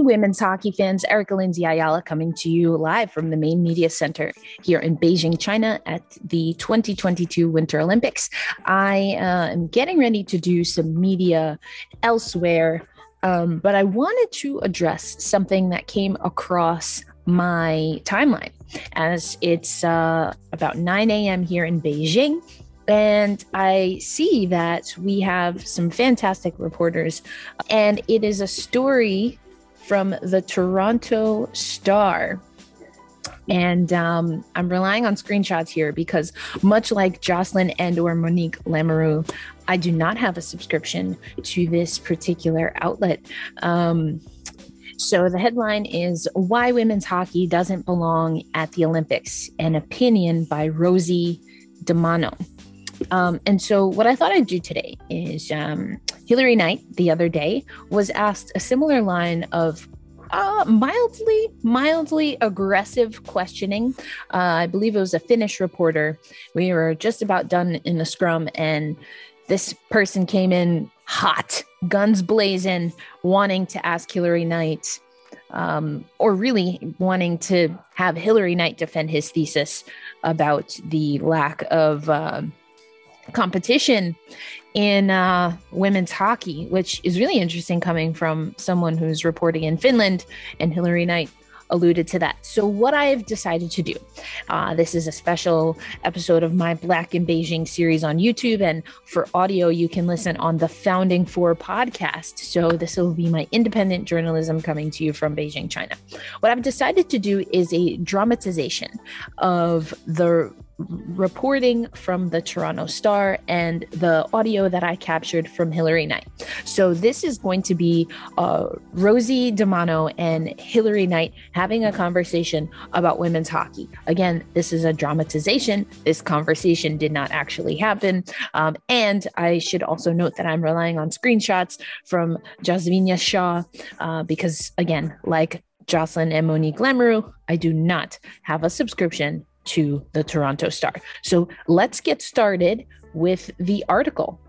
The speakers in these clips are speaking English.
Women's hockey fans, Erica Lindsay Ayala coming to you live from the main media center here in Beijing, China at the 2022 Winter Olympics. I uh, am getting ready to do some media elsewhere, um, but I wanted to address something that came across my timeline as it's uh, about 9 a.m. here in Beijing. And I see that we have some fantastic reporters, and it is a story from the Toronto Star. And um, I'm relying on screenshots here because, much like Jocelyn and or Monique Lamoureux, I do not have a subscription to this particular outlet. Um, so the headline is Why Women's Hockey Doesn't Belong at the Olympics, an opinion by Rosie DiManno. Um, and so, what I thought I'd do today is um, Hilary Knight the other day was asked a similar line of uh, mildly, mildly aggressive questioning. Uh, I believe it was a Finnish reporter. We were just about done in the scrum, and this person came in hot, guns blazing, wanting to ask Hilary Knight, um, or really wanting to have Hilary Knight defend his thesis about the lack of. Uh, competition in uh, women's hockey, which is really interesting coming from someone who's reporting in Finland. And Hilary Knight alluded to that. So, what I've decided to do uh, this is a special episode of my Black in Beijing series on YouTube. And for audio, you can listen on the Founding Four podcast. So, this will be my independent journalism coming to you from Beijing, China. What I've decided to do is a dramatization of the reporting from the Toronto Star and the audio that I captured from Hilary Knight. So this is going to be uh, Rosie DiManno and Hilary Knight having a conversation about women's hockey. Again, this is a dramatization. This conversation did not actually happen. Um, and I should also note that I'm relying on screenshots from Jashvina Shah uh, because, again, like Jocelyn and Monique Lamoureux, I do not have a subscription to the Toronto Star. So let's get started with the article.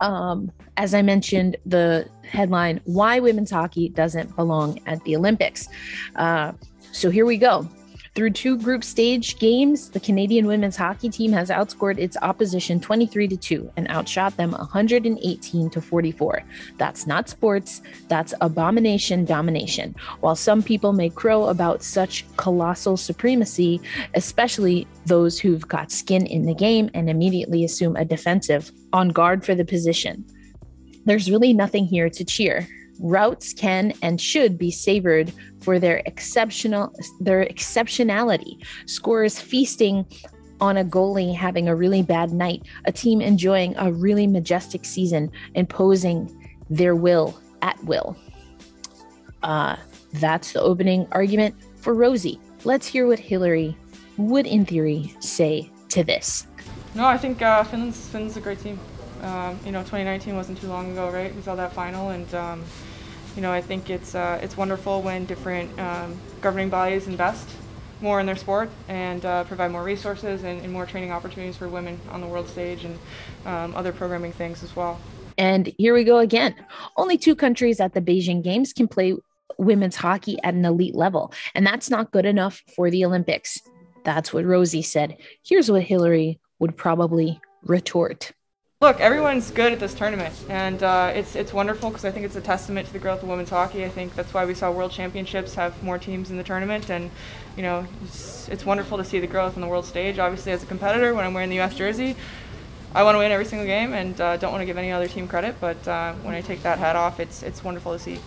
Um, as I mentioned, the headline Why Women's Hockey Doesn't Belong at the Olympics. Uh, so here we go. Through two group stage games, the Canadian women's hockey team has outscored its opposition 23 to 2 and outshot them 118 to 44. That's not sports, that's abomination domination. While some people may crow about such colossal supremacy, especially those who've got skin in the game and immediately assume a defensive on guard for the position. There's really nothing here to cheer. Routes can and should be savored for their exceptional their exceptionality. Scorers feasting on a goalie having a really bad night, a team enjoying a really majestic season, imposing their will at will. Uh, that's the opening argument for Rosie. Let's hear what Hilary would, in theory, say to this. No, I think uh, Finland's a great team. Um, you know, 2019 wasn't too long ago, right? We saw that final, and um, you know, I think it's uh, it's wonderful when different um, governing bodies invest more in their sport and uh, provide more resources and, and, more training opportunities for women on the world stage and um, other programming things as well. And here we go again. Only two countries at the Beijing Games can play women's hockey at an elite level, and that's not good enough for the Olympics. That's what Rosie said. Here's what Hilary would probably retort. Look, everyone's good at this tournament, and uh, it's it's wonderful because I think it's a testament to the growth of women's hockey. I think that's why we saw World Championships have more teams in the tournament, and you know, it's, it's wonderful to see the growth on the world stage. Obviously, as a competitor, when I'm wearing the U.S. jersey, I want to win every single game, and uh, don't want to give any other team credit. But uh, when I take that hat off, it's it's wonderful to see.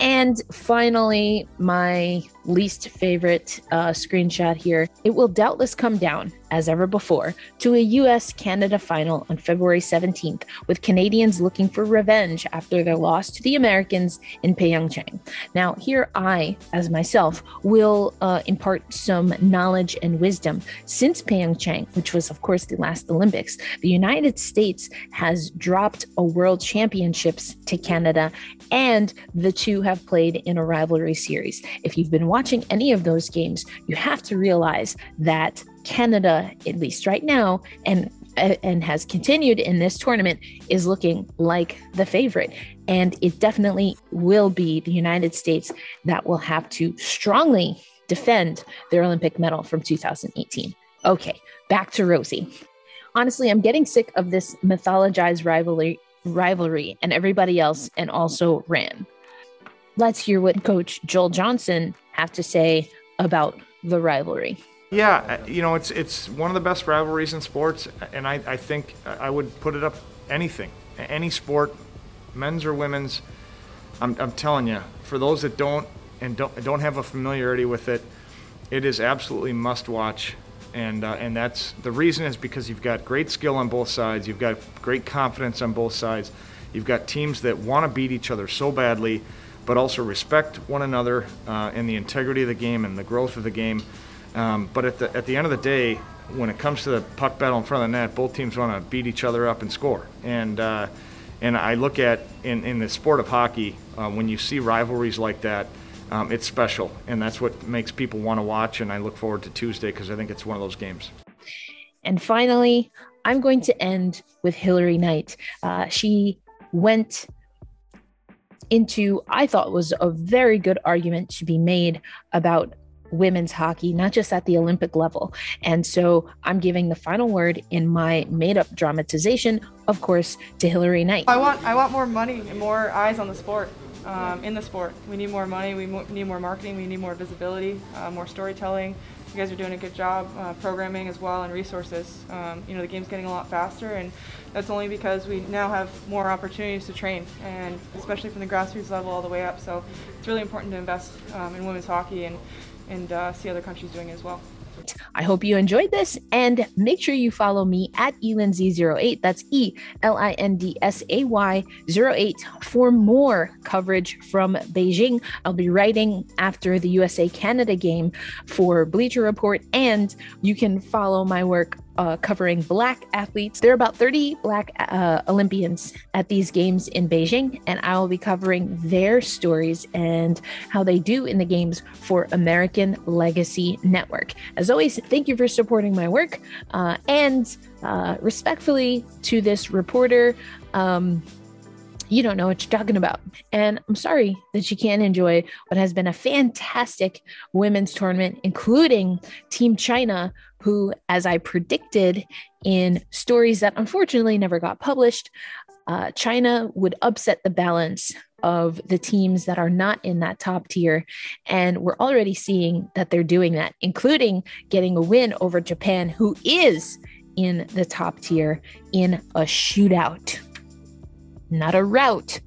And finally, my least favorite uh, screenshot here. It will doubtless come down, as ever before, to a US Canada final on February 17th, with Canadians looking for revenge after their loss to the Americans in Pyeongchang. Now, here I, as myself, will uh, impart some knowledge and wisdom. Since Pyeongchang, which was, of course, the last Olympics, the United States has dropped a World Championships to Canada, and the two have played in a rivalry series. If you've been watching any of those games, you have to realize that Canada, at least right now, and and has continued in this tournament is looking like the favorite. And it definitely will be the United States that will have to strongly defend their Olympic medal from 2018. Okay, back to Rosie. Honestly, I'm getting sick of this mythologized rivalry rivalry and everybody else and also ran. Let's hear what coach Joel Johnson have to say about the rivalry. Yeah, uh, you know, it's it's one of the best rivalries in sports, and I, I think I would put it up anything, any sport, men's or women's. I'm, I'm telling you, for those that don't and don't don't have a familiarity with it, it is absolutely must watch, and uh, and that's the reason is because you've got great skill on both sides, you've got great confidence on both sides, you've got teams that want to beat each other so badly, but also respect one another uh, and the integrity of the game and the growth of the game. Um, but at the at the end of the day, when it comes to the puck battle in front of the net, both teams want to beat each other up and score. And uh, and I look at in, in the sport of hockey, uh, when you see rivalries like that, um, it's special, and that's what makes people want to watch. And I look forward to Tuesday because I think it's one of those games. And finally, I'm going to end with Hilary Knight. Uh, she went into, I thought was a very good argument to be made about women's hockey, not just at the Olympic level. And so I'm giving the final word in my made up dramatization, of course, to Hilary Knight. I want, I want more money and more eyes on the sport. Um, in the sport, we need more money. We mo- need more marketing. We need more visibility, uh, more storytelling. You guys are doing a good job uh, programming as well and resources. Um, you know the game's getting a lot faster, and that's only because we now have more opportunities to train, and especially from the grassroots level all the way up. So it's really important to invest um, in women's hockey and and uh, see other countries doing it as well. I hope you enjoyed this and make sure you follow me at elindsay08. That's E L I N D S A Y 08 for more coverage from Beijing. I'll be writing after the USA Canada game for Bleacher Report, and you can follow my work uh, covering Black athletes. There are about 30 Black uh, Olympians at these games in Beijing, and I will be covering their stories and how they do in the games for American Legacy Network. As always, thank you for supporting my work uh, and uh, respectfully to this reporter. Um, you don't know what you're talking about. And I'm sorry that you can't enjoy what has been a fantastic women's tournament, including Team China, who, as I predicted in stories that unfortunately never got published, uh, China would upset the balance of the teams that are not in that top tier. And we're already seeing that they're doing that, including getting a win over Japan, who is in the top tier in a shootout not a route,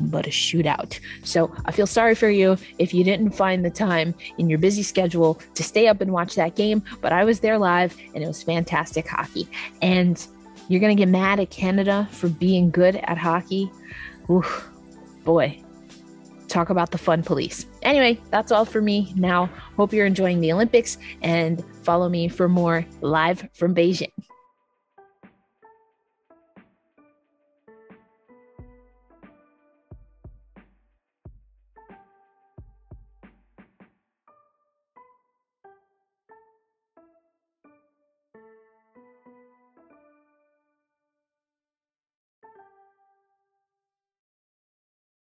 but a shootout. So I feel sorry for you if you didn't find the time in your busy schedule to stay up and watch that game, but I was there live and it was fantastic hockey. And you're going to get mad at Canada for being good at hockey. Oof, boy, talk about the fun police. Anyway, that's all for me now. Hope you're enjoying the Olympics and follow me for more live from Beijing.